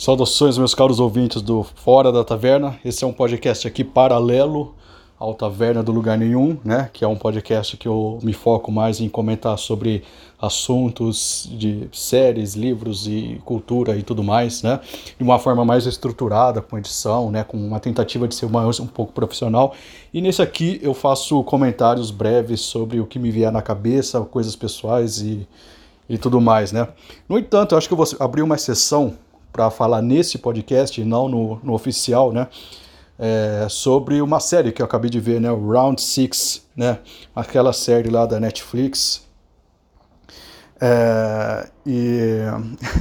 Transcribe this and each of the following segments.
Saudações, meus caros ouvintes do Fora da Taverna. Esse é um podcast aqui paralelo ao Taverna do Lugar Nenhum, né? Que é um podcast que eu me foco mais em comentar sobre assuntos de séries, livros e cultura e tudo mais, né? De uma forma mais estruturada, com edição, né? Com uma tentativa de ser mais um pouco profissional. E nesse aqui eu faço comentários breves sobre o que me vier na cabeça, coisas pessoais e, e tudo mais, né? No entanto, eu acho que eu vou abrir uma exceção para falar nesse podcast, não no, no oficial, né? É, sobre uma série que eu acabei de ver, né? Round Six, né? Aquela série lá da Netflix. É, e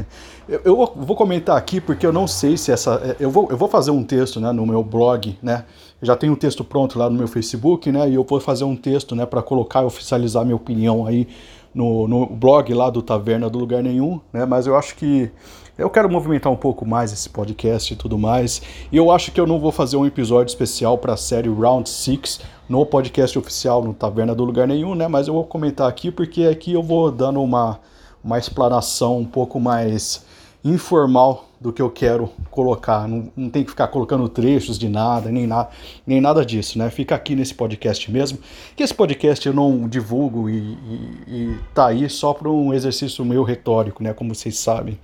eu, vou comentar aqui porque eu não sei se essa. É, eu vou, eu vou fazer um texto né, no meu blog, né? Já tenho um texto pronto lá no meu Facebook, né? E eu vou fazer um texto né, para colocar e oficializar minha opinião aí no, no blog lá do Taverna do Lugar Nenhum, né? Mas eu acho que eu quero movimentar um pouco mais esse podcast e tudo mais. E eu acho que eu não vou fazer um episódio especial para a série Round 6 no podcast oficial, no Taverna do Lugar Nenhum, né? Mas eu vou comentar aqui porque aqui eu vou dando uma, uma explanação um pouco mais informal do que eu quero colocar. Não, não tem que ficar colocando trechos de nada, nem, na, nem nada disso, né? Fica aqui nesse podcast mesmo. Que esse podcast eu não divulgo e, e, e tá aí só para um exercício meu retórico, né? Como vocês sabem.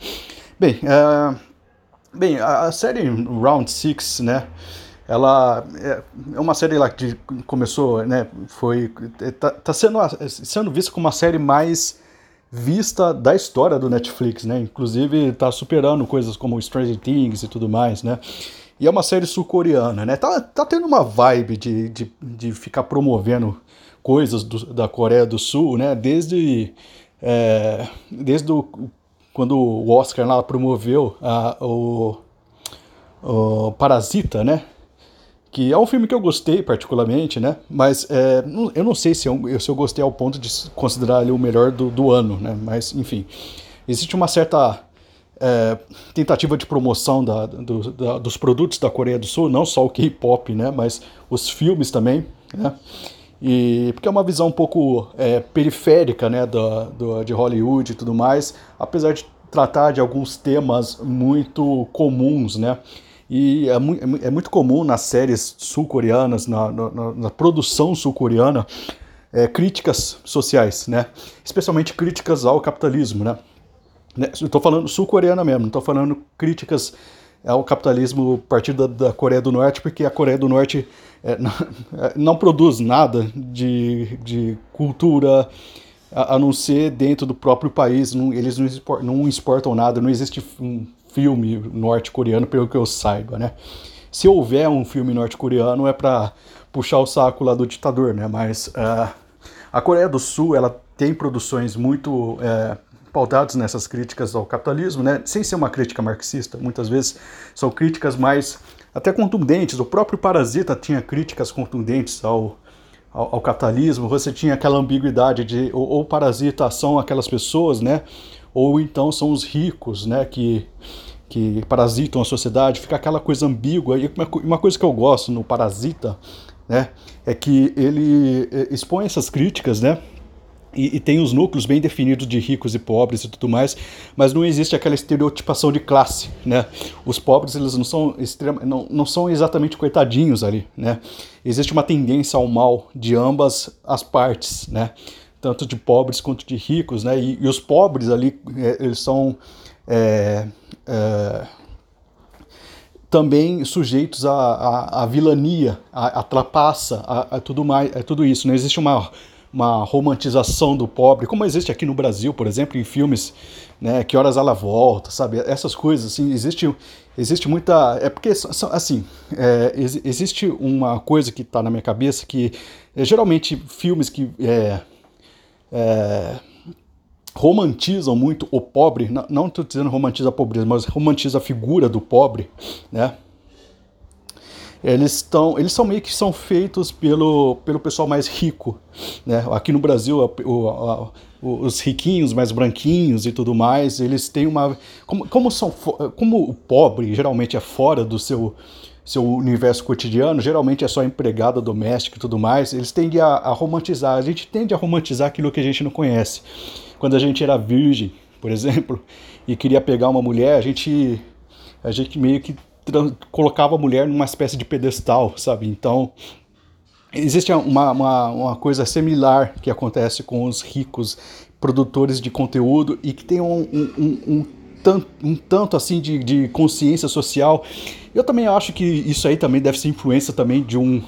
Bem, uh, bem a, a, série Round Six, né? Ela é, é uma série lá que começou, né? Foi é, tá, tá sendo sendo vista como uma série mais vista da história do Netflix, né? Inclusive está superando coisas como Stranger Things e tudo mais, né? E é uma série sul-coreana, né? Tá, tá tendo uma vibe de, de, de ficar promovendo coisas do, da Coreia do Sul, né? Desde, é, desde o quando o Oscar lá promoveu a, o, o Parasita, né? Que é um filme que eu gostei particularmente, né? Mas é, eu não sei se eu, se eu gostei ao ponto de considerar ele o melhor do, do ano, né? Mas, enfim, existe uma certa é, tentativa de promoção da, do, da, dos produtos da Coreia do Sul, não só o K-pop, né? Mas os filmes também, né? E, porque é uma visão um pouco é, periférica né, do, do, de Hollywood e tudo mais, apesar de tratar de alguns temas muito comuns, né? E é, mu é muito comum nas séries sul-coreanas, na, na, na, produção sul-coreana, é, críticas sociais, né? Especialmente críticas ao capitalismo, né? né Estou falando sul-coreana mesmo, não estou falando críticas ao capitalismo a partir da, da, Coreia do Norte, porque a Coreia do Norte é, não, é, não, produz nada de, de cultura a, a, não ser dentro do próprio país. Não, eles não exportam, não exportam nada, não existe um filme norte-coreano, pelo que eu saiba, né? Se houver um filme norte-coreano é para puxar o saco lá do ditador, né? Mas uh, a Coreia do Sul ela tem produções muito uh, pautadas nessas críticas ao capitalismo, né? Sem ser uma crítica marxista, muitas vezes são críticas mais até contundentes. O próprio Parasita tinha críticas contundentes ao ao, ao capitalismo, você tinha aquela ambiguidade de ou, ou parasita são aquelas pessoas, né? Ou então são os ricos, né? Que, que parasitam a sociedade, fica aquela coisa ambígua. E uma, coisa que eu gosto no Parasita, né? É que ele é, expõe essas críticas, né? E, e, tem os núcleos bem definidos de ricos e pobres e tudo mais, mas não existe aquela estereotipação de classe, né? Os pobres eles não são extrema, não, não são exatamente coitadinhos ali, né? Existe uma tendência ao mal de ambas as partes, né? Tanto de pobres quanto de ricos, né? E, e os pobres ali é, eles são é, é, também sujeitos à, à, à vilania, à, à trapaça, a, tudo mais, a tudo isso. Não né? existe uma uma romantização do pobre, como existe aqui no Brasil, por exemplo, em filmes, né, que horas ela volta, sabe, essas coisas, assim, existe, existe muita, é porque, assim, é, existe uma coisa que está na minha cabeça que, é, geralmente, filmes que é, é, romantizam muito o pobre, não estou dizendo romantiza a pobreza, mas romantiza a figura do pobre, né, eles estão eles são meio que são feitos pelo, pelo pessoal mais rico né? Aqui no Brasil o, a, os riquinhos mais branquinhos e tudo mais eles têm uma como, como são como o pobre geralmente é fora do seu seu universo cotidiano geralmente é só empregada doméstica e tudo mais eles tendem a, a romantizar. A gente tende a romantizar aquilo que a gente não conhece. Quando a gente era virgem por exemplo e queria pegar uma mulher a gente a gente meio que colocava a mulher numa espécie de pedestal, sabe? Então, existe uma, uma, uma coisa similar que acontece com os ricos produtores de conteúdo e que tem um, um, um, tanto, um tanto assim de, de consciência social. Eu também acho que isso aí também deve ser influência também de um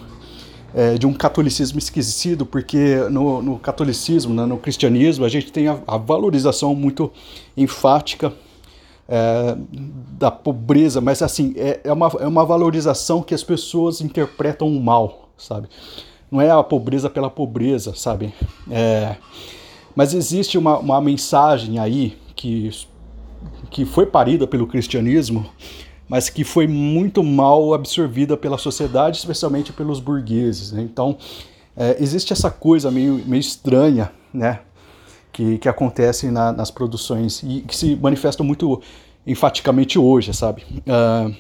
é, de um catolicismo esquecido, porque no, no catolicismo, né, no cristianismo, a gente tem a, a valorização muito enfática é, da pobreza, mas assim, é, é, uma, é uma valorização que as pessoas interpretam mal, sabe? Não é a pobreza pela pobreza, sabe? É, mas existe uma, uma mensagem aí que, que foi parida pelo cristianismo, mas que foi muito mal absorvida pela sociedade, especialmente pelos burgueses. Né? Então, é, existe essa coisa meio, meio estranha, né? Que, que acontecem na, nas produções e que se manifestam muito enfaticamente hoje, sabe? Uh,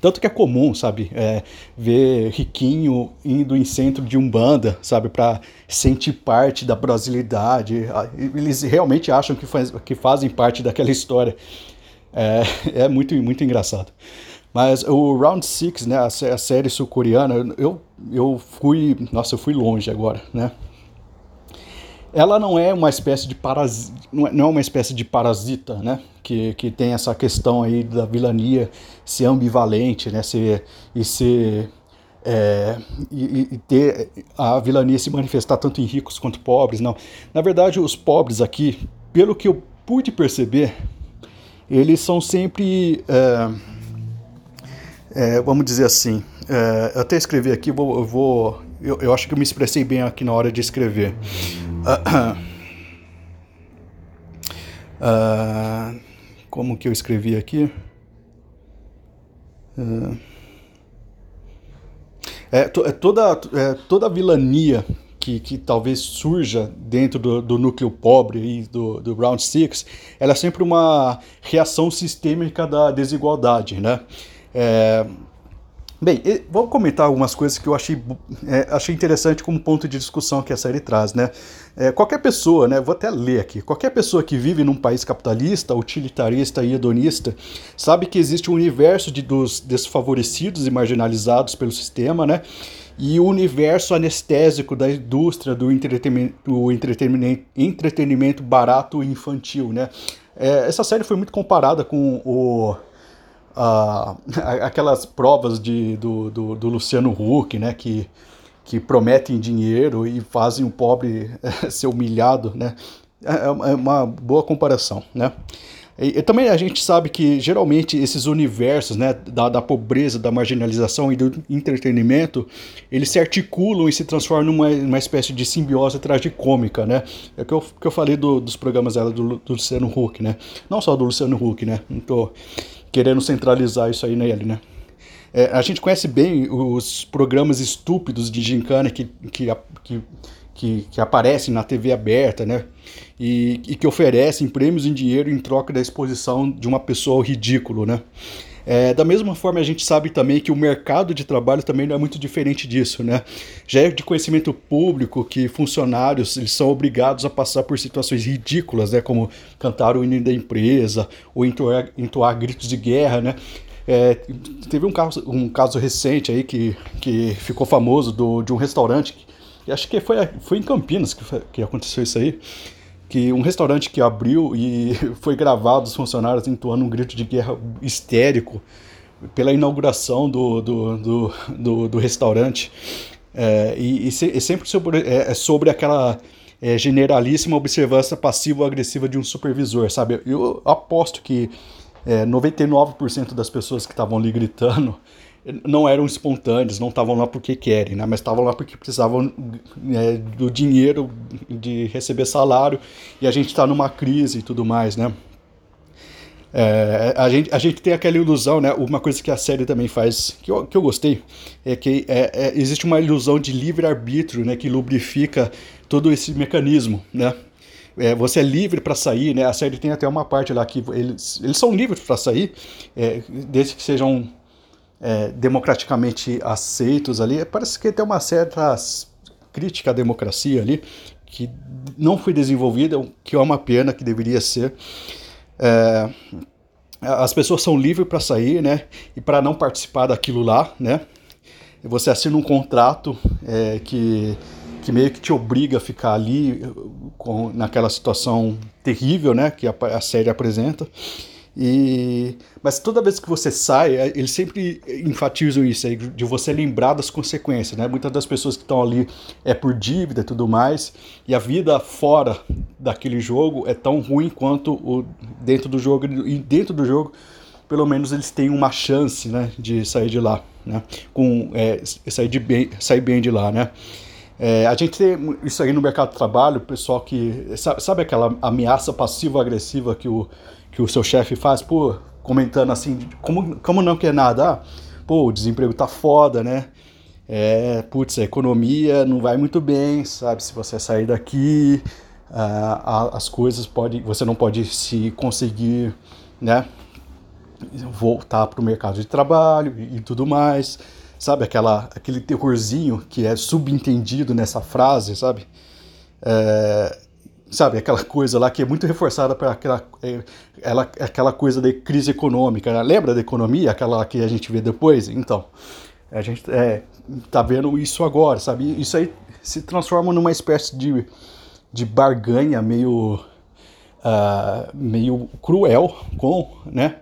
tanto que é comum, sabe, é, ver riquinho indo em centro de umbanda, sabe, para sentir parte da brasilidade. Ah, eles realmente acham que, faz, que fazem parte daquela história. É, é muito, muito engraçado. Mas o Round Six, né, a, série sul-coreana, eu, eu fui, nossa, eu fui longe agora, né? Ela não é uma espécie de parasita, não é uma espécie de parasita, né? Que, que tem essa questão aí da vilania ser ambivalente, né? Ser, e ser é, e, e, ter a vilania se manifestar tanto em ricos quanto pobres, não. Na verdade, os pobres aqui, pelo que eu pude perceber, eles são sempre, é, é, vamos dizer assim, é, até escrevi aqui, vou, eu, vou eu, eu acho que eu me expressei bem aqui na hora de escrever. Uh, como que eu escrevi aqui? Uh, é, to, é, toda, é, toda a vilania que, que talvez surja dentro do, do núcleo pobre e do, do Round Six, ela é sempre uma reação sistêmica da desigualdade, né? É, Bem, vou comentar algumas coisas que eu achei, é, achei interessante como ponto de discussão que a série traz, né? É, qualquer pessoa, né, vou até ler aqui, qualquer pessoa que vive num país capitalista, utilitarista e hedonista, sabe que existe um universo de, dos desfavorecidos e marginalizados pelo sistema, né? E o universo anestésico da indústria do entretenimento, do entretenimento, entretenimento barato e infantil, né? É, essa série foi muito comparada com o aquelas provas de, do, do, do, Luciano Huck, né, que, que prometem dinheiro e fazem o pobre eh, ser humilhado, né, é, é, é uma boa comparação, né. E, e, também a gente sabe que geralmente esses universos né, da, da pobreza, da marginalização e do entretenimento, eles se articulam e se transformam numa, numa espécie de simbiose tragicômica, né? É o que eu, que eu falei do, dos programas dela do, do Luciano Huck, né? Não só do Luciano Huck, né? Tô querendo centralizar isso aí nele, né? É, a gente conhece bem os programas estúpidos de gincana que, que, que, que, que aparecem na TV aberta, né? E, e, que oferecem prêmios em dinheiro em troca da exposição de uma pessoa ridículo, né? É, da mesma forma, a gente sabe também que o mercado de trabalho também não é muito diferente disso, né? Já é de conhecimento público que funcionários eles são obrigados a passar por situações ridículas, né? Como cantar o hino da empresa ou entoar, entoar gritos de guerra, né? É, teve um caso, um caso recente aí que, que ficou famoso do, de um restaurante, acho que foi, foi em Campinas que, foi, que aconteceu isso aí, que um restaurante que abriu e foi gravado os funcionários entoando um grito de guerra histérico pela inauguração do, do, do, do, do restaurante. É, e, e, se, sempre sobre, é, é, sobre aquela é, generalíssima observância passivo-agressiva de um supervisor, sabe? Eu aposto que é, 99% das pessoas que estavam ali gritando não eram espontâneos, não estavam lá porque querem, né? mas estavam lá porque precisavam é, do dinheiro, de receber salário, e a gente está numa crise e tudo mais, né? É, a, gente, a gente tem aquela ilusão, né? Uma coisa que a série também faz, que eu, que eu gostei, é que é, é, existe uma ilusão de livre-arbítrio, né? Que lubrifica todo esse mecanismo, né? É, você é livre para sair, né? A série tem até uma parte lá que eles, eles são livres para sair, é, desde que sejam é, democraticamente aceitos ali, parece que tem uma certa crítica à democracia ali, que não foi desenvolvida, que é uma pena que deveria ser. É, as pessoas são livres para sair, né? E para não participar daquilo lá, né? Você assina um contrato é, que, que meio que te obriga a ficar ali com, naquela situação terrível, né? Que a, a série apresenta. E, mas toda vez que você sai, é, eles sempre enfatizam isso aí, de você lembrar das consequências, né? Muitas das pessoas que estão ali é por dívida e tudo mais, e a vida fora daquele jogo é tão ruim quanto o dentro do jogo, e dentro do jogo, pelo menos eles têm uma chance, né, de sair de lá, né? Com, é, sair, de bem, sair bem de lá, né? É, a gente tem isso aí no mercado de trabalho, o pessoal que. Sabe, sabe aquela ameaça passiva-agressiva que o que o seu chefe faz, pô, comentando assim, como, como não quer nada? Ah, pô, o desemprego tá foda, né? É, putz, a economia não vai muito bem, sabe? Se você sair daqui, ah, as coisas pode, você não pode se conseguir, né? Voltar para o mercado de trabalho e, e tudo mais, sabe? Aquela, aquele terrorzinho que é subentendido nessa frase, sabe? É, sabe, aquela coisa lá que é muito reforçada para aquela, é, ela, aquela coisa da crise econômica. Né? Lembra da economia, aquela que a gente vê depois? Então, a gente é, tá vendo isso agora, sabe? Isso aí se transforma numa espécie de, de barganha meio, uh, meio cruel com, né?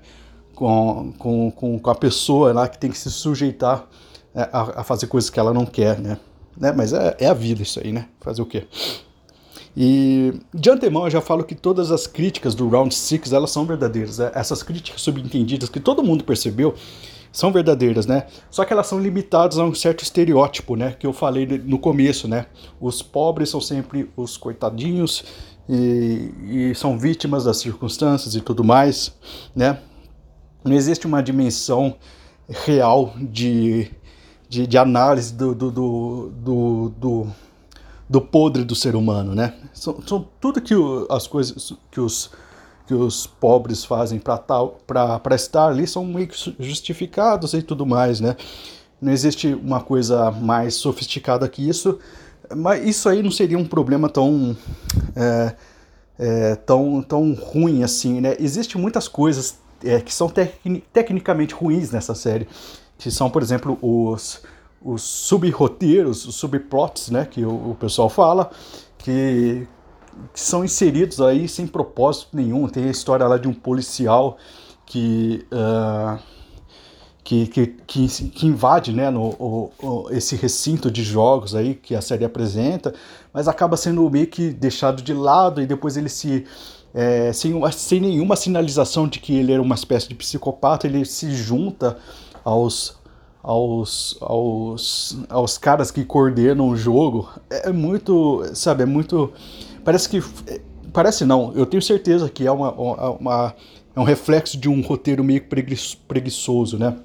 Com, com, com a pessoa lá que tem que se sujeitar é, a, a fazer coisas que ela não quer, né? né? Mas é, é a vida isso aí, né? Fazer o quê? E de antemão eu já falo que todas as críticas do Round 6 elas são verdadeiras. Né? Essas críticas subentendidas que todo mundo percebeu são verdadeiras, né? Só que elas são limitadas a um certo estereótipo, né? Que eu falei no começo, né? Os pobres são sempre os coitadinhos e, e são vítimas das circunstâncias e tudo mais, né? Não existe uma dimensão real de, de, de análise do, do, do, do, do do podre do ser humano, né? São, são tudo que o, as coisas que os, que os pobres fazem para estar ali são meio que justificados e tudo mais, né? Não existe uma coisa mais sofisticada que isso, mas isso aí não seria um problema tão, é, é, tão, tão ruim assim, né? Existem muitas coisas é, que são tec tecnicamente ruins nessa série, que são, por exemplo, os os subroteiros, os subplots, né, que o, o pessoal fala, que, que, são inseridos aí sem propósito nenhum. Tem a história lá de um policial que, uh, que, que, que, invade né, no, o, o, esse recinto de jogos aí que a série apresenta, mas acaba sendo meio que deixado de lado e depois ele se é, sem, sem nenhuma sinalização de que ele era uma espécie de psicopata, ele se junta aos, aos, aos, aos caras que coordenam o jogo é, é muito, sabe, é muito. Parece que. Parece não, eu tenho certeza que é, uma, uma é um reflexo de um roteiro meio preguiçoso, né?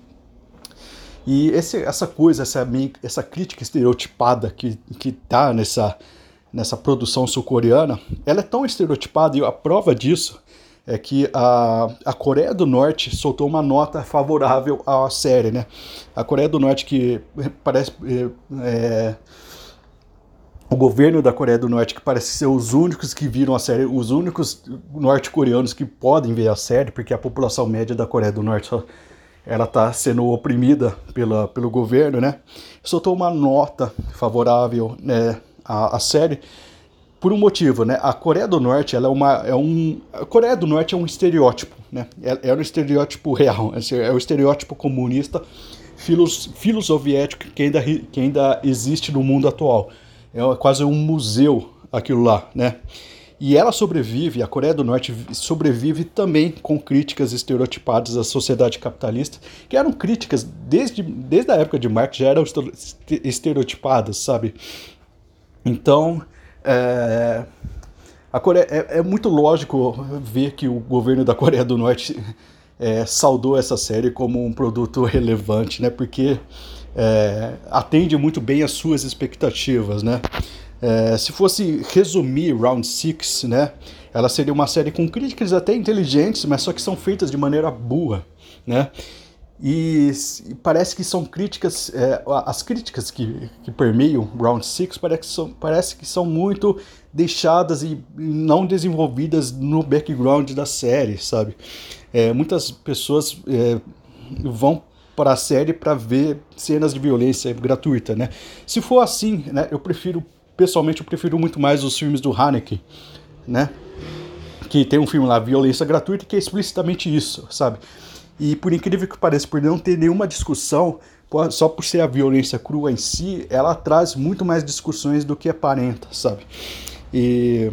E esse, essa coisa, essa, essa crítica estereotipada que, que tá nessa, nessa produção sul-coreana, ela é tão estereotipada e a prova disso é que a, a Coreia do Norte soltou uma nota favorável à série, né? A Coreia do Norte que parece é, é, o governo da Coreia do Norte que parece ser os únicos que viram a série, os únicos norte-coreanos que podem ver a série, porque a população média da Coreia do Norte só, ela está sendo oprimida pela, pelo governo, né? Soltou uma nota favorável né, à, à série por um motivo, né? A Coreia do Norte, ela é uma, é um, a Coreia do Norte é um estereótipo, né? É, é um estereótipo real, é o estereótipo comunista filo-soviético que ainda, que ainda existe no mundo atual. É quase um museu aquilo lá, né? E ela sobrevive, a Coreia do Norte sobrevive também com críticas estereotipadas à sociedade capitalista, que eram críticas desde, desde a época de Marx, já eram estereotipadas, sabe? Então, é, a Coreia, é, é, muito lógico ver que o governo da Coreia do Norte é, saudou essa série como um produto relevante, né? Porque é, atende muito bem às suas expectativas, né? É, se fosse resumir Round 6, né? Ela seria uma série com críticas até inteligentes, mas só que são feitas de maneira burra, né? E, e parece que são críticas, é, as críticas que, que permeiam Round Six parece que, são, parece que são muito deixadas e não desenvolvidas no background da série, sabe? É, muitas pessoas é, vão para a série para ver cenas de violência gratuita, né? Se for assim, né, eu prefiro, pessoalmente, eu prefiro muito mais os filmes do Haneke, né? Que tem um filme lá, Violência Gratuita, que é explicitamente isso, sabe? E por incrível que pareça, por não ter nenhuma discussão, só por ser a violência crua em si, ela traz muito mais discussões do que aparenta, sabe? E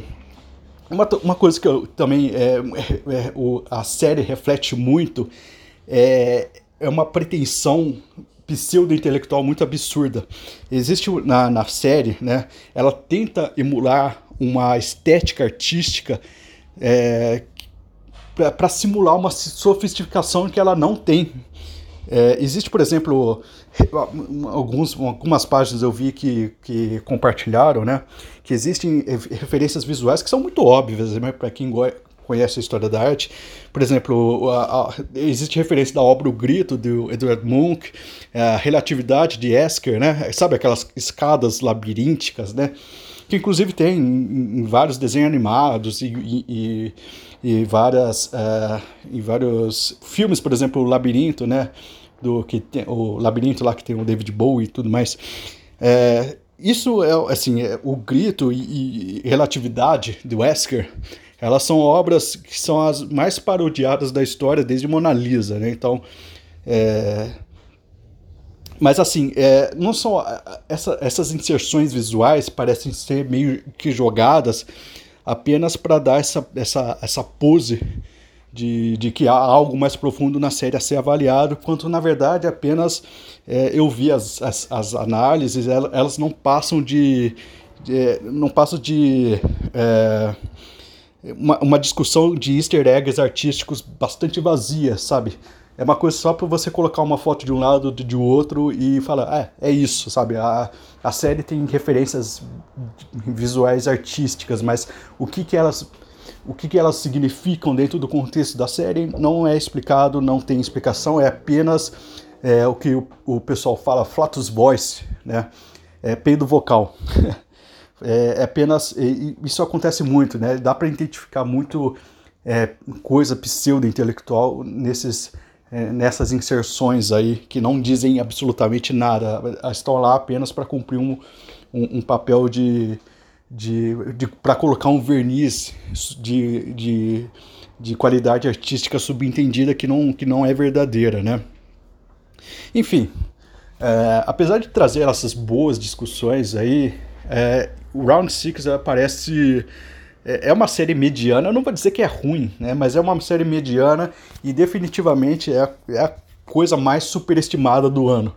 uma, uma coisa que eu também é, é, é, o, a série reflete muito é, é uma pretensão pseudo-intelectual muito absurda. Existe na, na série, né? Ela tenta emular uma estética artística é, para simular uma sofisticação que ela não tem. É, existe, por exemplo, alguns, algumas páginas eu vi que, que compartilharam, né? Que existem referências visuais que são muito óbvias né, para quem conhece a história da arte. Por exemplo, a, a, existe referência da obra O Grito, do Edward Munch, a relatividade de Esker, né? Sabe aquelas escadas labirínticas, né? Que inclusive tem em, em vários desenhos animados e, e, e várias, uh, em vários filmes, por exemplo, o Labirinto, né? Do que tem, o Labirinto lá que tem o David Bowie e tudo mais. É, isso é assim, é, o grito e, e, relatividade do Wesker, elas são obras que são as mais parodiadas da história desde Mona Lisa, né? Então, é, mas assim, é, não são essa, essas inserções visuais parecem ser meio que jogadas apenas para dar essa, essa, essa pose de, de que há algo mais profundo na série a ser avaliado, quanto na verdade apenas é, eu vi as, as, as, análises, elas não passam de, de não passam de é, uma, uma discussão de easter eggs artísticos bastante vazia, sabe? É uma coisa só para você colocar uma foto de um lado de, outro e falar, é, é isso, sabe? A, a série tem referências visuais artísticas, mas o que, que elas o que, que elas significam dentro do contexto da série não é explicado, não tem explicação, é apenas é, o que o, o, pessoal fala flatus voice, né? É peido vocal. é, é, apenas. isso acontece muito, né? Dá para identificar muito é, coisa pseudo-intelectual nesses é, nessas inserções aí que não dizem absolutamente nada, estão lá apenas para cumprir um, um, um, papel de, de, de para colocar um verniz de, de, de qualidade artística subentendida que não, que não é verdadeira, né? Enfim, é, apesar de trazer essas boas discussões aí, é, o Round Six parece é, é uma série mediana, eu não vou dizer que é ruim, né? Mas é uma série mediana e definitivamente é, é a coisa mais superestimada do ano,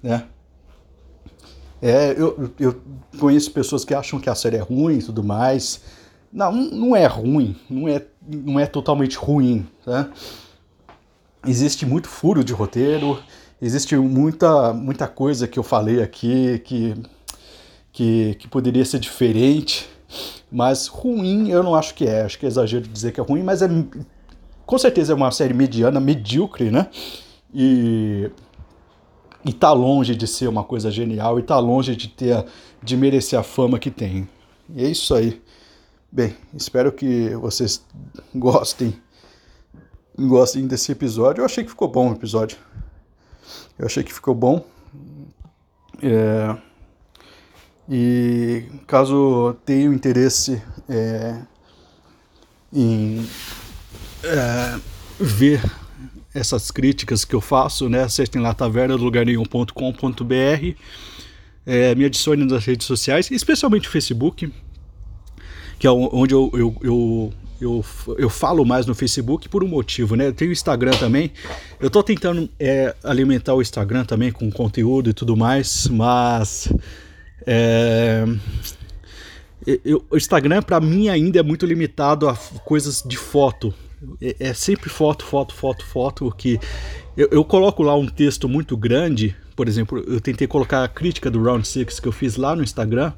né? É, eu, eu conheço pessoas que acham que a série é ruim e tudo mais. Não, não é ruim, não é, não é totalmente ruim, né? Existe muito furo de roteiro, existe muita, muita coisa que eu falei aqui que, que, que poderia ser diferente, mas ruim eu não acho que é, acho que é exagero dizer que é ruim, mas é com certeza é uma série mediana, medíocre, né? E e tá longe de ser uma coisa genial e tá longe de ter de merecer a fama que tem. E é isso aí. Bem, espero que vocês gostem gostem desse episódio. Eu achei que ficou bom o episódio. Eu achei que ficou bom. É... E caso tenham interesse é, em é, ver essas críticas que eu faço, né, acessem lá taverna lugarnenhum.com.br, é, me adicione nas redes sociais, especialmente o Facebook, que é onde eu, eu, eu eu, eu falo mais no Facebook por um motivo, né? Eu tenho o Instagram também. Eu tô tentando é, alimentar o Instagram também com conteúdo e tudo mais, mas é, eu, o Instagram para mim ainda é muito limitado a coisas de foto. É, é sempre foto, foto, foto, foto. Que eu, eu, coloco lá um texto muito grande. Por exemplo, eu tentei colocar a crítica do Round Six que eu fiz lá no Instagram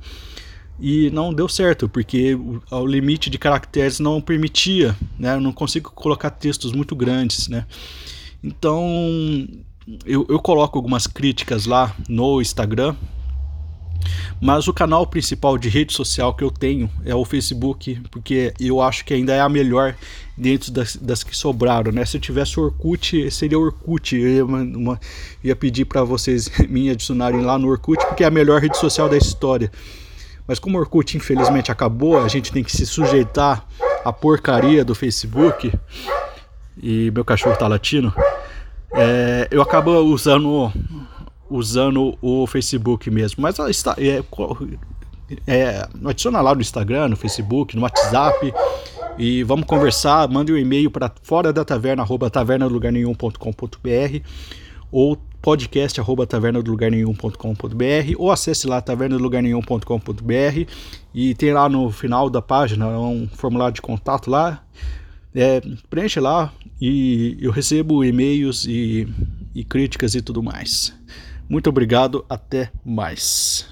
e não deu certo porque o, o limite de caracteres não permitia, né? Eu não consigo colocar textos muito grandes, né? Então eu, eu coloco algumas críticas lá no Instagram, mas o canal principal de rede social que eu tenho é o Facebook, porque eu acho que ainda é a melhor dentro das, das que sobraram, né? Se eu tivesse Orkut, seria Orkut. Eu ia, uma, ia pedir para vocês me adicionarem lá no Orkut, porque é a melhor rede social da história. Mas como o Orkut infelizmente acabou, a gente tem que se sujeitar à porcaria do Facebook. E meu cachorro tá latindo. É, eu acabo usando usando o Facebook mesmo. Mas está, é, é, adiciona lá no Instagram, no Facebook, no WhatsApp e vamos conversar. Mande um e-mail para fora da taverna, arroba taverna do lugar nenhum.com.br ou podcast arroba taverna do lugar nenhum.com.br ou acesse lá taverna do lugar nenhum.com.br e tem lá no final da página um formulário de contato lá. É, preenche lá e eu recebo e-mails e, e críticas e tudo mais. Muito obrigado, até mais.